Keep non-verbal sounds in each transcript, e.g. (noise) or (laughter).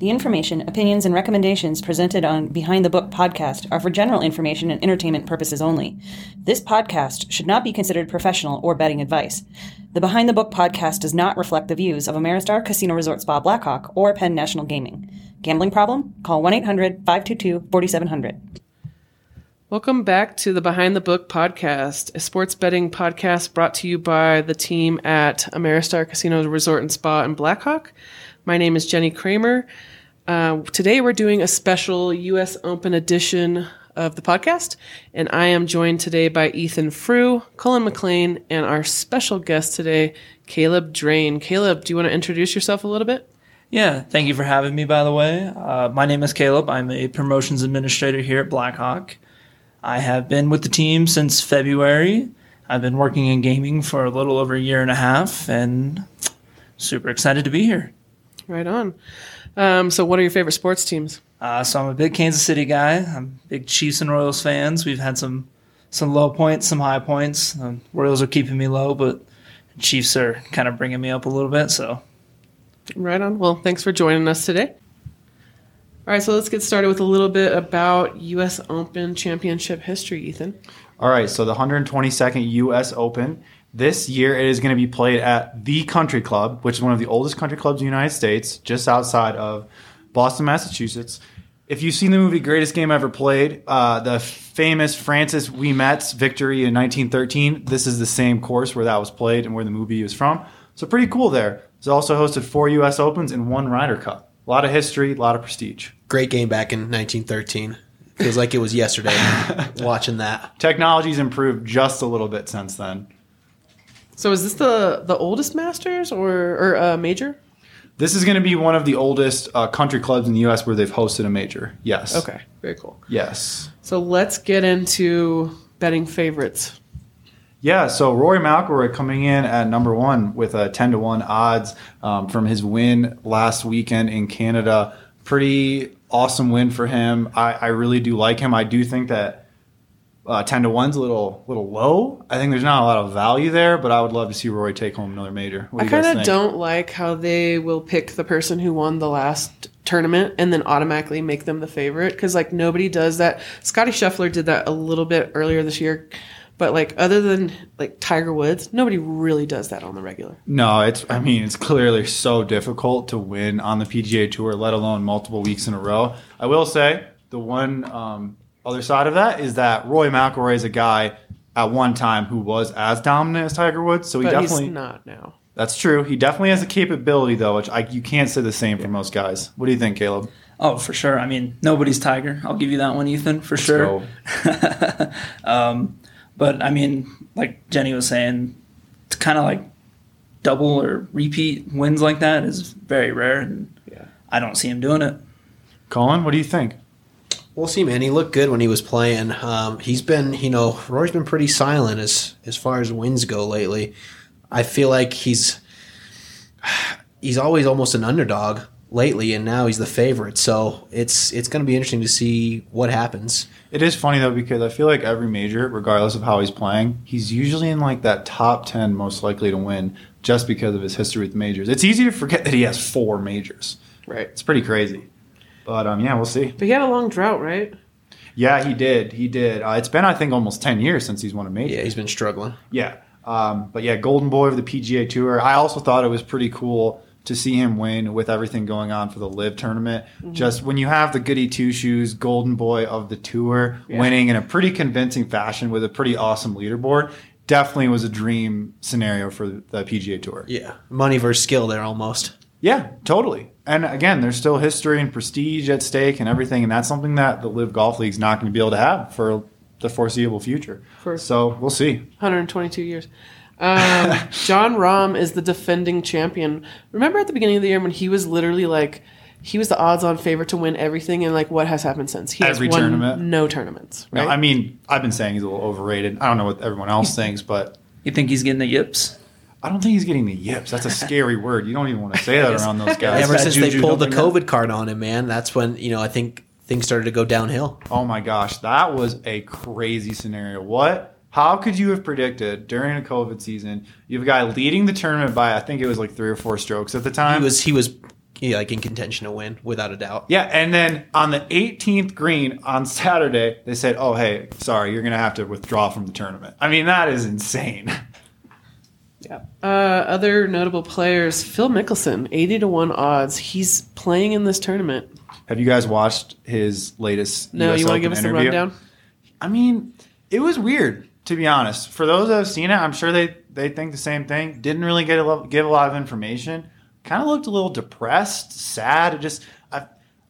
The information, opinions, and recommendations presented on Behind the Book podcast are for general information and entertainment purposes only. This podcast should not be considered professional or betting advice. The Behind the Book podcast does not reflect the views of Ameristar Casino Resort Spa Black Hawk or Penn National Gaming. Gambling problem? Call 1 800 522 4700. Welcome back to the Behind the Book podcast, a sports betting podcast brought to you by the team at Ameristar Casino Resort and Spa in Black Hawk. My name is Jenny Kramer. Uh, today we're doing a special U.S. Open edition of the podcast, and I am joined today by Ethan Frew, Cullen McLean, and our special guest today, Caleb Drane. Caleb, do you want to introduce yourself a little bit? Yeah, thank you for having me, by the way. Uh, my name is Caleb. I'm a promotions administrator here at Black Hawk. I have been with the team since February. I've been working in gaming for a little over a year and a half and super excited to be here. Right on. Um, so, what are your favorite sports teams? Uh, so I'm a big Kansas City guy. I'm big Chiefs and Royals fans. We've had some some low points, some high points. Um, Royals are keeping me low, but Chiefs are kind of bringing me up a little bit. So Right on. Well, thanks for joining us today. All right, so let's get started with a little bit about U.S. Open Championship history, Ethan. All right, so the 122nd U.S. Open. This year it is going to be played at the Country Club, which is one of the oldest country clubs in the United States, just outside of Boston, Massachusetts. If you've seen the movie Greatest Game Ever Played, uh, the famous Francis Ouimet's victory in 1913, this is the same course where that was played and where the movie is from. So pretty cool there. It's also hosted four U.S. Opens and one Ryder Cup. A lot of history, a lot of prestige. Great game back in 1913. Feels like it was yesterday (laughs) watching that. Technology's improved just a little bit since then. So, is this the the oldest Masters or or uh, major? This is going to be one of the oldest uh, country clubs in the U.S. where they've hosted a major. Yes. Okay, very cool. Yes. So let's get into betting favorites. Yeah, so Rory McIlroy coming in at number one with a ten to one odds um, from his win last weekend in Canada. Pretty awesome win for him. I, I really do like him. I do think that uh, ten to one's a little little low. I think there's not a lot of value there, but I would love to see Rory take home another major. What I kind of don't like how they will pick the person who won the last tournament and then automatically make them the favorite because like nobody does that. Scotty Scheffler did that a little bit earlier this year, but like other than like Tiger Woods, nobody really does that on the regular. No, it's. I mean, it's clearly so difficult to win on the PGA Tour, let alone multiple weeks in a row. I will say the one um, other side of that is that Rory McIlroy is a guy at one time who was as dominant as Tiger Woods, so he But definitely. he's not now. That's true. He definitely has the capability, though, which I, you can't say the same for most guys. What do you think, Caleb? Oh, for sure. I mean, nobody's Tiger. I'll give you that one, Ethan, for sure. (laughs) um, but I mean, like Jenny was saying, it's kind of like double or repeat wins like that is very rare, and Yeah. I don't see him doing it. Cullen, what do you think? We'll see, man. He looked good when he was playing. Um, he's been, you know, Rory's been pretty silent as as far as wins go lately. I feel like he's (sighs) he's always almost an underdog lately, and now he's the favorite. So it's it's going to be interesting to see what happens. It is funny though because I feel like every major, regardless of how he's playing, he's usually in like that top ten most likely to win just because of his history with the majors. It's easy to forget that he has four majors. Right. It's pretty crazy. But um, yeah, we'll see. But he had a long drought, right? Yeah, he did. He did. Uh, it's been I think almost ten years since he's won a major. Yeah, he's been struggling. Yeah. Um, but yeah, Golden Boy of the PGA Tour. I also thought it was pretty cool to see him win with everything going on for the LIV tournament. Just when you have the goody two shoes, Golden Boy of the Tour, winning in a pretty convincing fashion with a pretty awesome leaderboard, definitely was a dream scenario for the PGA Tour. Yeah, money versus skill there almost. Yeah, totally. And again, there's still history and prestige at stake and everything, and that's something that the LIV Golf League's not going to be able to have for the foreseeable future. For- so we'll see. 122 years. Um, (laughs) Jon Rahm is the defending champion. Remember at the beginning of the year when he was literally like, he was the odds-on favorite to win everything, and like, what has happened since? He Every has won tournament. no tournaments. No, I mean, I've been saying he's a little overrated. I don't know what everyone else thinks, but You think he's getting the yips? I don't think he's getting the yips. That's a scary (laughs) word. You don't even want to say that around those guys. Ever since they pulled the COVID card on him, man, that's when you know I think things started to go downhill. Oh my gosh, that was a crazy scenario. What How could you have predicted during a COVID season you have a guy leading the tournament by I think it was like three or four strokes at the time? He was he was yeah, like in contention to win without a doubt. Yeah, and then on the 18th green on Saturday, they said, "Oh, hey, sorry, you're going to have to withdraw from the tournament." I mean, that is insane. (laughs) Yeah. Uh, other notable players: Phil Mickelson, eighty to one odds. He's playing in this tournament. Have you guys watched his latest? No, US you want to give us the interview? rundown? I mean, it was weird to be honest. For those that have seen it, I'm sure they they think the same thing. Didn't really get a give a lot of information. Kind of looked a little depressed, sad. It just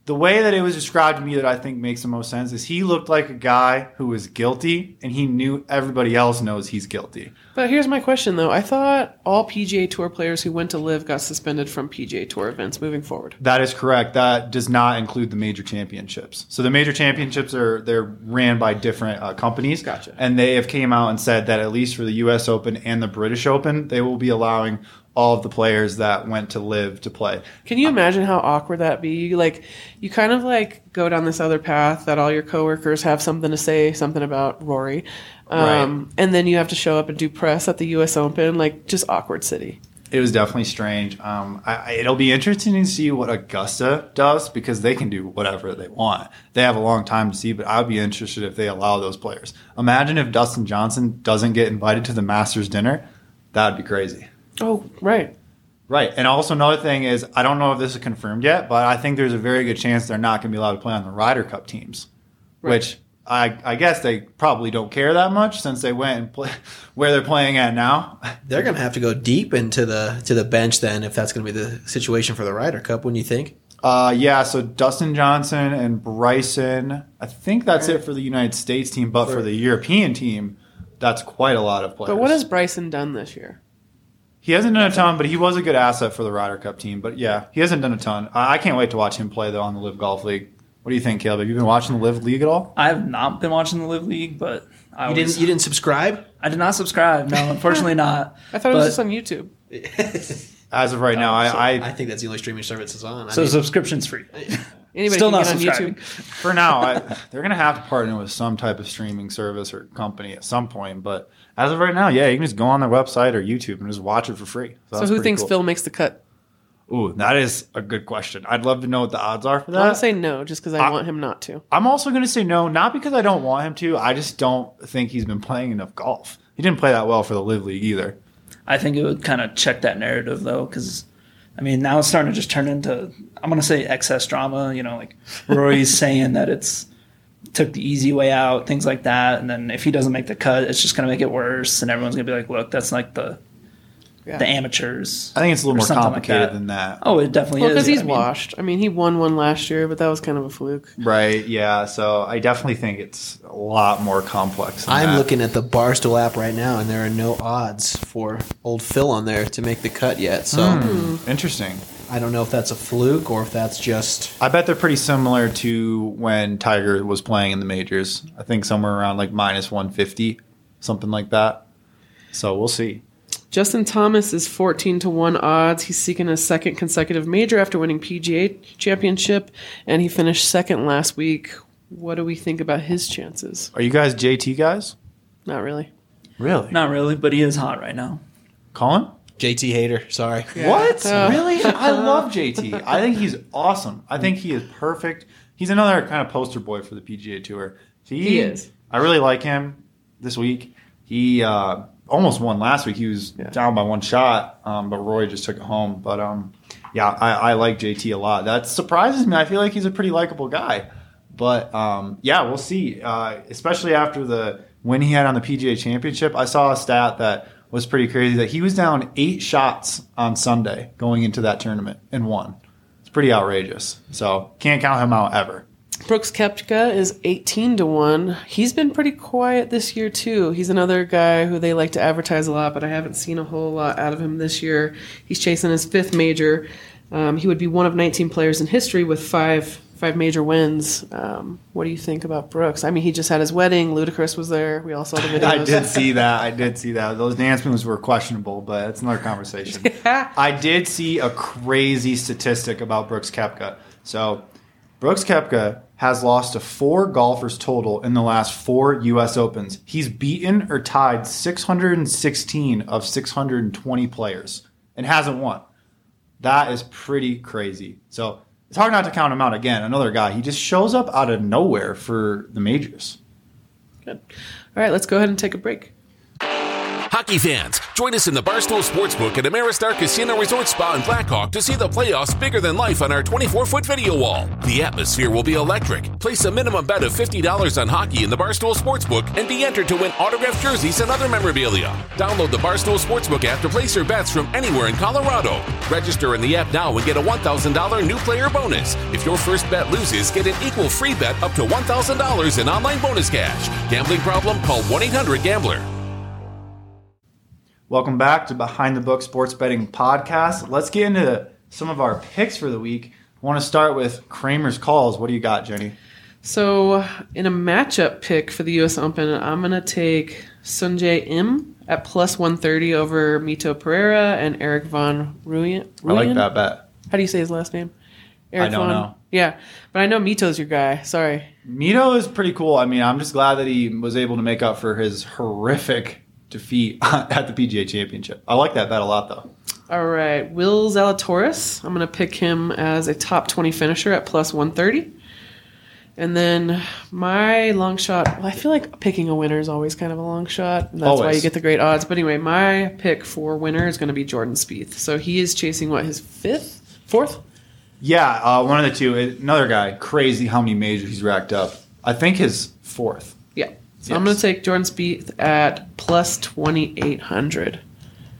the way that it was described to me that I think makes the most sense is he looked like a guy who was guilty and he knew everybody else knows he's guilty. But here's my question, though. I thought all PGA Tour players who went to LIV got suspended from PGA Tour events moving forward. That is correct. That does not include the major championships. So the major championships are they're ran by different uh, companies. Gotcha. And they have came out and said that at least for the U.S. Open and the British Open, they will be allowing all of the players that went to LIV to play. Can you imagine how awkward that be? You, Like, you kind of like go down this other path that all your coworkers have something to say, something about Rory, um, and then you have to show up and do press at the U.S. Open. Like, just awkward city. It was definitely strange. Um, I, I- it'll be interesting to see what Augusta does because they can do whatever they want. They have a long time to see, but I'd be interested if they allow those players. Imagine if Dustin Johnson doesn't get invited to the Masters dinner. That'd be crazy. Oh, right. Right. And also another thing is I don't know if this is confirmed yet, but I think there's a very good chance they're not going to be allowed to play on the Ryder Cup teams, which I, I guess they probably don't care that much since they went and play (laughs) where they're playing at now. They're going to have to go deep into the to the bench then if that's going to be the situation for the Ryder Cup. Wouldn't you think? Uh, yeah, so Dustin Johnson and Bryson. I think that's it for the United States team, but for the European team, that's quite a lot of players. But what has Bryson done this year? He hasn't done a ton, but he was a good asset for the Ryder Cup team. But yeah, he hasn't done a ton. I, I can't wait to watch him play though on the LIV Golf League. What do you think, Caleb? Have you been watching the LIV League at all? I have not been watching the LIV League, but I You was, didn't you didn't subscribe? I did not subscribe. No, unfortunately not. (laughs) I thought it was just on YouTube. (laughs) As of right now, oh, I, I I think that's the only streaming service it's on. I So mean, subscription's free. (laughs) Anybody Still not on subscribing. YouTube. for now, I, they're gonna have to partner with some type of streaming service or company at some point. But as of right now, yeah, you can just go on their website or YouTube and just watch it for free. So that's who thinks cool. Phil makes the cut? Ooh, that is a good question. I'd love to know what the odds are for I want that. to say no, just because I, I- want him not to. I'm also gonna say no, not because I don't want him to. I just don't think he's been playing enough golf. He didn't play that well for the LIV League either. I think it would kind of check that narrative though, because I mean now it's starting to just turn into I'm gonna say excess drama. You know, like Rory's saying that it's took the easy way out, things like that, and then if he doesn't make the cut, it's just gonna make it worse, and everyone's gonna be like, look, that's like the Yeah. the amateurs. I think it's a little more something like complicated that. than that. Oh, it definitely Well, is. because he's I mean, washed. I mean, he won one last year, but that was kind of a fluke. Right? Yeah. So I definitely think it's a lot more complex. Than I'm that. looking at the Barstool app right now, and there are no odds for old Phil on there to make the cut yet. So Hmm. Interesting. I don't know if that's a fluke or if that's just I bet they're pretty similar to when Tiger was playing in the majors. I think somewhere around like minus 150, something like that. So we'll see. Justin Thomas is 14 to 1 odds. He's seeking a second consecutive major after winning PGA championship, and he finished second last week. What do we think about his chances? Are you guys JT guys? Not really. Really? Not really, but he is hot right now. Cullen? JT hater. Sorry. What? Uh, really? (laughs) I love JT. I think he's awesome. I think he is perfect. He's another kind of poster boy for the PGA Tour. He is. I really like him this week. He uh, almost won last week. He was Yeah. down by one shot, um, but Rory just took it home. But um, yeah, I, I like JT a lot. That surprises me. I feel like he's a pretty likable guy. But um, yeah, we'll see. Uh, especially after the win he had on the PGA Championship, I saw a stat that was pretty crazy that he was down eight shots on Sunday going into that tournament and won. It's pretty outrageous. So can't count him out ever. Brooks Koepka is 18 to 1. He's been pretty quiet this year, too. He's another guy who they like to advertise a lot, but I haven't seen a whole lot out of him this year. He's chasing his fifth major. Um, he would be one of 19 players in history with five five major wins. Um, what do you think about Brooks? I mean, he just had his wedding. Ludacris was there. We all saw the (laughs) videos. I did see that. I did see that. Those dance moves were questionable, but it's another conversation. (laughs) I did see a crazy statistic about Brooks Koepka. So Brooks Koepka has lost to four golfers total in the last four U.S. Opens. He's beaten or tied 616 of 620 players and hasn't won. That is pretty crazy. So it's hard not to count him out again. Another guy. He just shows up out of nowhere for the majors. Good. All right, let's go ahead and take a break. Hockey fans, join us in the Barstool Sportsbook at Ameristar Casino Resort Spa in Black Hawk to see the playoffs bigger than life on our 24 foot video wall. The atmosphere will be electric. Place a minimum bet of $50 on hockey in the Barstool Sportsbook and be entered to win autographed jerseys and other memorabilia. Download the Barstool Sportsbook app to place your bets from anywhere in Colorado. Register in the app now and get a $1,000 new player bonus. If your first bet loses, get an equal free bet up to $1,000 in online bonus cash. Gambling problem? Call 1 800 Gambler. Welcome back to Behind the Book Sports Betting Podcast. Let's get into some of our picks for the week. I want to start with Kramer's calls. What do you got, Jenny? So, in a matchup pick for the U.S. Open, I'm going to take Sungjae Im at plus 130 over Mito Pereira and Erik van Rooyen. I like that bet. How do you say his last name? Eric don't Von- know. Yeah, but I know Mito's your guy. Sorry. Mito is pretty cool. I mean, I'm just glad that he was able to make up for his horrific defeat (laughs) at the PGA Championship. I like that bet a lot, though. All right, Will Zalatoris. I'm going to pick him as a top 20 finisher at plus 130. And then my long shot. Well, I feel like picking a winner is always kind of a long shot. and That's why you get the great odds. But anyway, my pick for winner is going to be Jordan Spieth. So he is chasing what his fifth, fourth. Yeah, uh, one of the two. Another guy, crazy how many majors he's racked up. I think his fourth. Yeah. So I'm going to take Jordan Spieth at plus 2,800.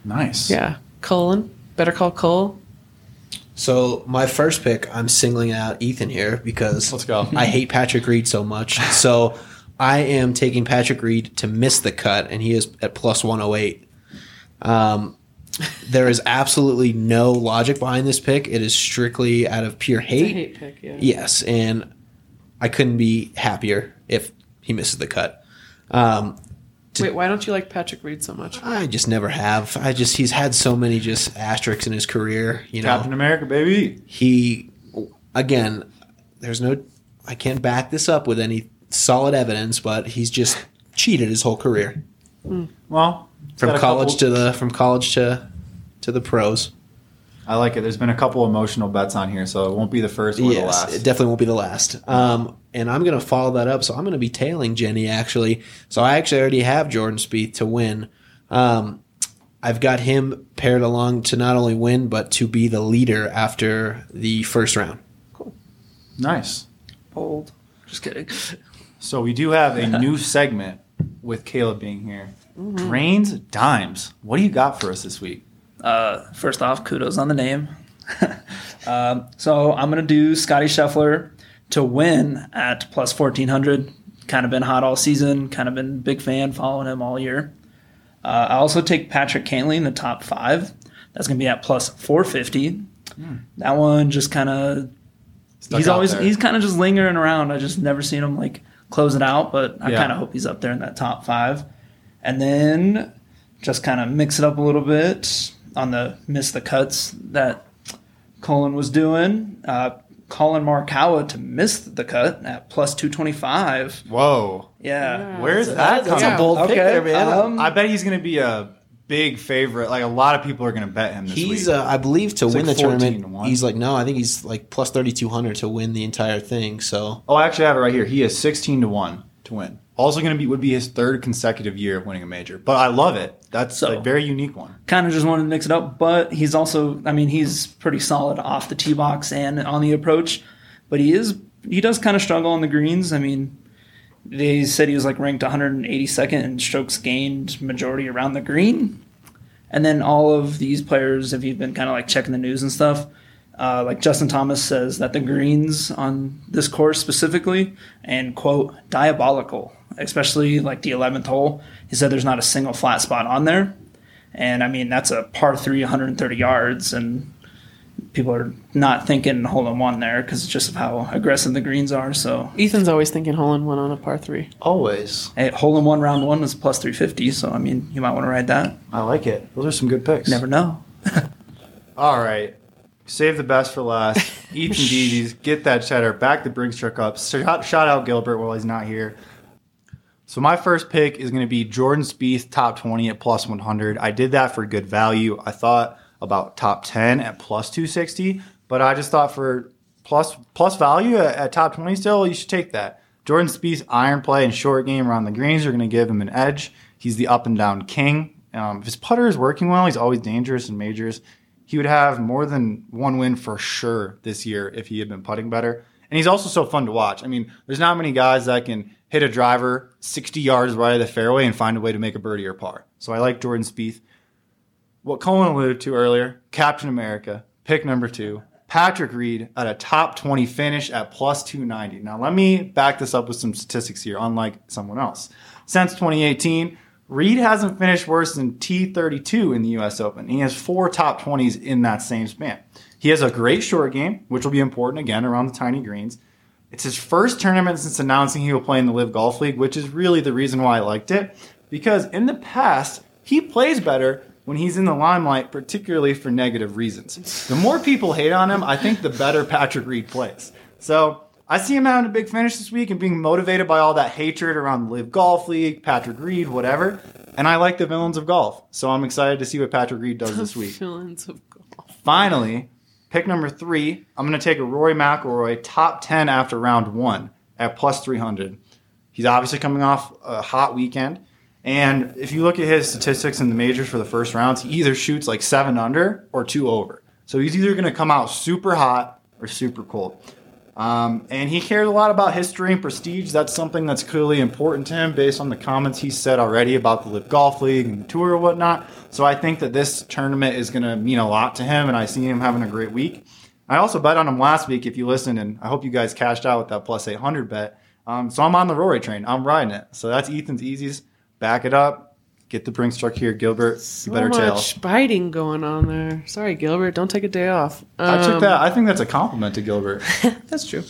Nice. Yeah. Cullen. Better call Cole. So my first pick, I'm singling out Ethan here because Let's go. I hate Patrick Reed so much. (laughs) So I am taking Patrick Reed to miss the cut, and he is at plus 108. Um, there is absolutely no logic behind this pick. It is strictly out of pure It's a hate. hate pick, yeah. Yes, and I couldn't be happier if he misses the cut. Um, Wait, why don't you like Patrick Reed so much? I just never have. I just he's had so many just asterisks in his career. You know, Captain America, baby. he again there's no i can't back this up with any solid evidence but he's just cheated his whole career Well, from college couple- to the from college to to the pros I like it. There's been a couple emotional bets on here, so it won't be the first or the yes last. it definitely won't be the last um and i'm gonna follow that up so i'm gonna be tailing jenny actually so i actually already have jordan Spieth to win um I've got him paired along to not only win, but to be the leader after the first round. Cool, nice. Bold. Just kidding. So we do have a new (laughs) segment with Caleb being here. Grains, dimes. What do you got for us this week? Uh, first off, kudos on the name. (laughs) um, so I'm gonna do Scotty Scheffler to win at plus 1400. Kind of been hot all season. Kind of been big fan, following him all year. Uh, I also take Patrick Cantlay in the top five. That's gonna be at plus 450. That one just kind of he's always there. he's kind of just lingering around. I just never seen him like close it out, but I Yeah. kind of hope he's up there in that top five. And then just kind of mix it up a little bit on the miss the cuts that Cullen was doing. Uh, Collin Morikawa to miss the cut at plus two twenty five. Whoa. Yeah, Where's that That's coming a bold pick Okay, there, man. um, I bet he's going to be a big favorite. Like a lot of people are going to bet him this He's, week. uh, I believe, to It's win like the 14 to tournament. He's like, no, I think he's like plus thirty two hundred to win the entire thing. So oh, I actually have it right here. He is 16 to 1 to win. Also going to be would be his third consecutive year of winning a major. But I love it. That's So- a very unique one. kind of just wanted to mix it up. But he's also, I mean, he's pretty solid off the tee box and on the approach. But he is, he does kind of struggle on the greens. I mean, they said he was like ranked 182nd in strokes gained majority around the green. And then all of these players, if you've been kind of like checking the news and stuff, uh, like Justin Thomas says that the greens on this course specifically, and quote, diabolical, especially like the 11th hole. He said there's not a single flat spot on there. And I mean, that's a par three, 130 yards, and people are not thinking hole in one there because just of how aggressive the greens are. So, Ethan's always thinking hole in one on a par three. Always. hey, hole in one round one is plus 350. So, I mean, you might want to ride that. I like it. Those are some good picks. Never know. (laughs) All right. Save the best for last. (laughs) Eats and Deezies, get that cheddar, back the Brinks truck up. Shout, shout out Gilbert while he's not here. So my first pick is going to be Jordan Spieth, top 20 at plus 100. I did that for good value. I thought about top 10 at plus 260, but I just thought for plus plus value at, at top 20 still, you should take that. Jordan Spieth's iron play and short game around the greens are going to give him an edge. He's the up and down king. Um, if his putter is working well, he's always dangerous in majors. He would have more than one win for sure this year if he had been putting better. And he's also so fun to watch. I mean, there's not many guys that can hit a driver 60 yards right of the fairway and find a way to make a birdie or par. So I like Jordan Spieth. What Cullen alluded to earlier, Captain America, pick number two. Patrick Reed at a top 20 finish at plus 290. Now, let me back this up with some statistics here, unlike someone else. Since 2018, Reed hasn't finished worse than T32 in the US Open. He has four top 20s in that same span. He has a great short game, which will be important again around the tiny greens. It's his first tournament since announcing he will play in the LIV Golf League, which is really the reason why I liked it. Because in the past, he plays better when he's in the limelight, particularly for negative reasons. The more people hate on him, I think the better Patrick Reed plays. So I see him having a big finish this week and being motivated by all that hatred around the LIV Golf League, Patrick Reed, whatever. And I like the villains of golf. So I'm excited to see what Patrick Reed does this week. Villains of golf. Finally, pick number three. I'm going to take a Rory McIlroy top 10 after round one at plus 300. He's obviously coming off a hot weekend. And if you look at his statistics in the majors for the first rounds, he either shoots like seven under or two over. So he's either going to come out super hot or super cold. Um, and he cares a lot about history and prestige. That's something that's clearly important to him based on the comments he said already about the LIV Golf League and the tour or whatnot. So I think that this tournament is going to mean a lot to him, and I see him having a great week. I also bet on him last week if you listened, and I hope you guys cashed out with that plus 800 bet. Um, so I'm on the Rory train. I'm riding it. So that's Ethan's easiest. Back it up. Get the Brinks truck here, Gilbert. So you better much tail. biting going on there. Sorry, Gilbert. Don't take a day off. I took Um, that. I think that's a compliment to Gilbert. (laughs) That's true.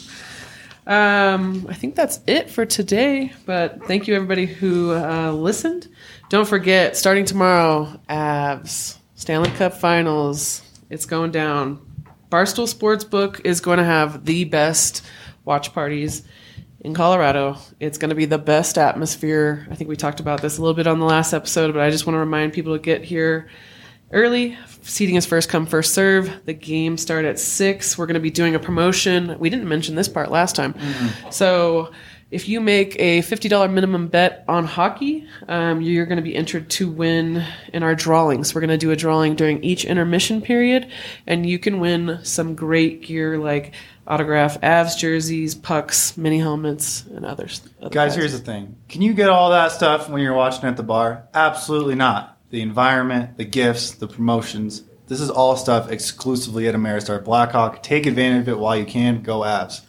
Um, I think that's it for today. But thank you, everybody who uh, listened. Don't forget, starting tomorrow, Avs Stanley Cup Finals. It's going down. Barstool Sportsbook is going to have the best watch parties in Colorado. It's going to be the best atmosphere. I think we talked about this a little bit on the last episode, but I just want to remind people to get here early. Seating is first come, first serve. The game start at six. We're going to be doing a promotion. We didn't mention this part last time. Mm-hmm. So if you make a $50 minimum bet on hockey, um, you're going to be entered to win in our drawings. We're going to do a drawing during each intermission period, and you can win some great gear like autograph Avs jerseys, pucks, mini helmets, and others. other Guys, prizes. here's the thing. Can you get all that stuff when you're watching at the bar? Absolutely not. The environment, the gifts, the promotions. This is all stuff exclusively at Ameristar Black Hawk. Take advantage of it while you can. Go Avs.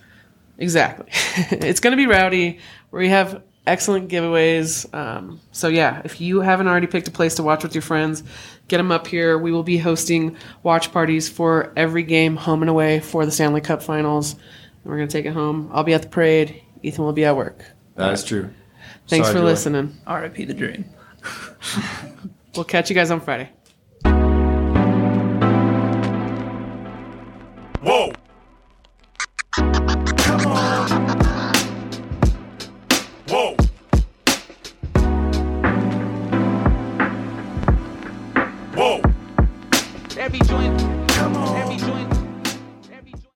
Exactly. (laughs) it's going to be rowdy. We have excellent giveaways. Um, so, yeah, if you haven't already picked a place to watch with your friends, get them up here. We will be hosting watch parties for every game, home and away, for the Stanley Cup finals. We're going to take it home. I'll be at the parade. Ethan will be at work. That is true. Thanks Sorry, for Joy. listening. RIP the dream. (laughs) We'll catch you guys on Friday.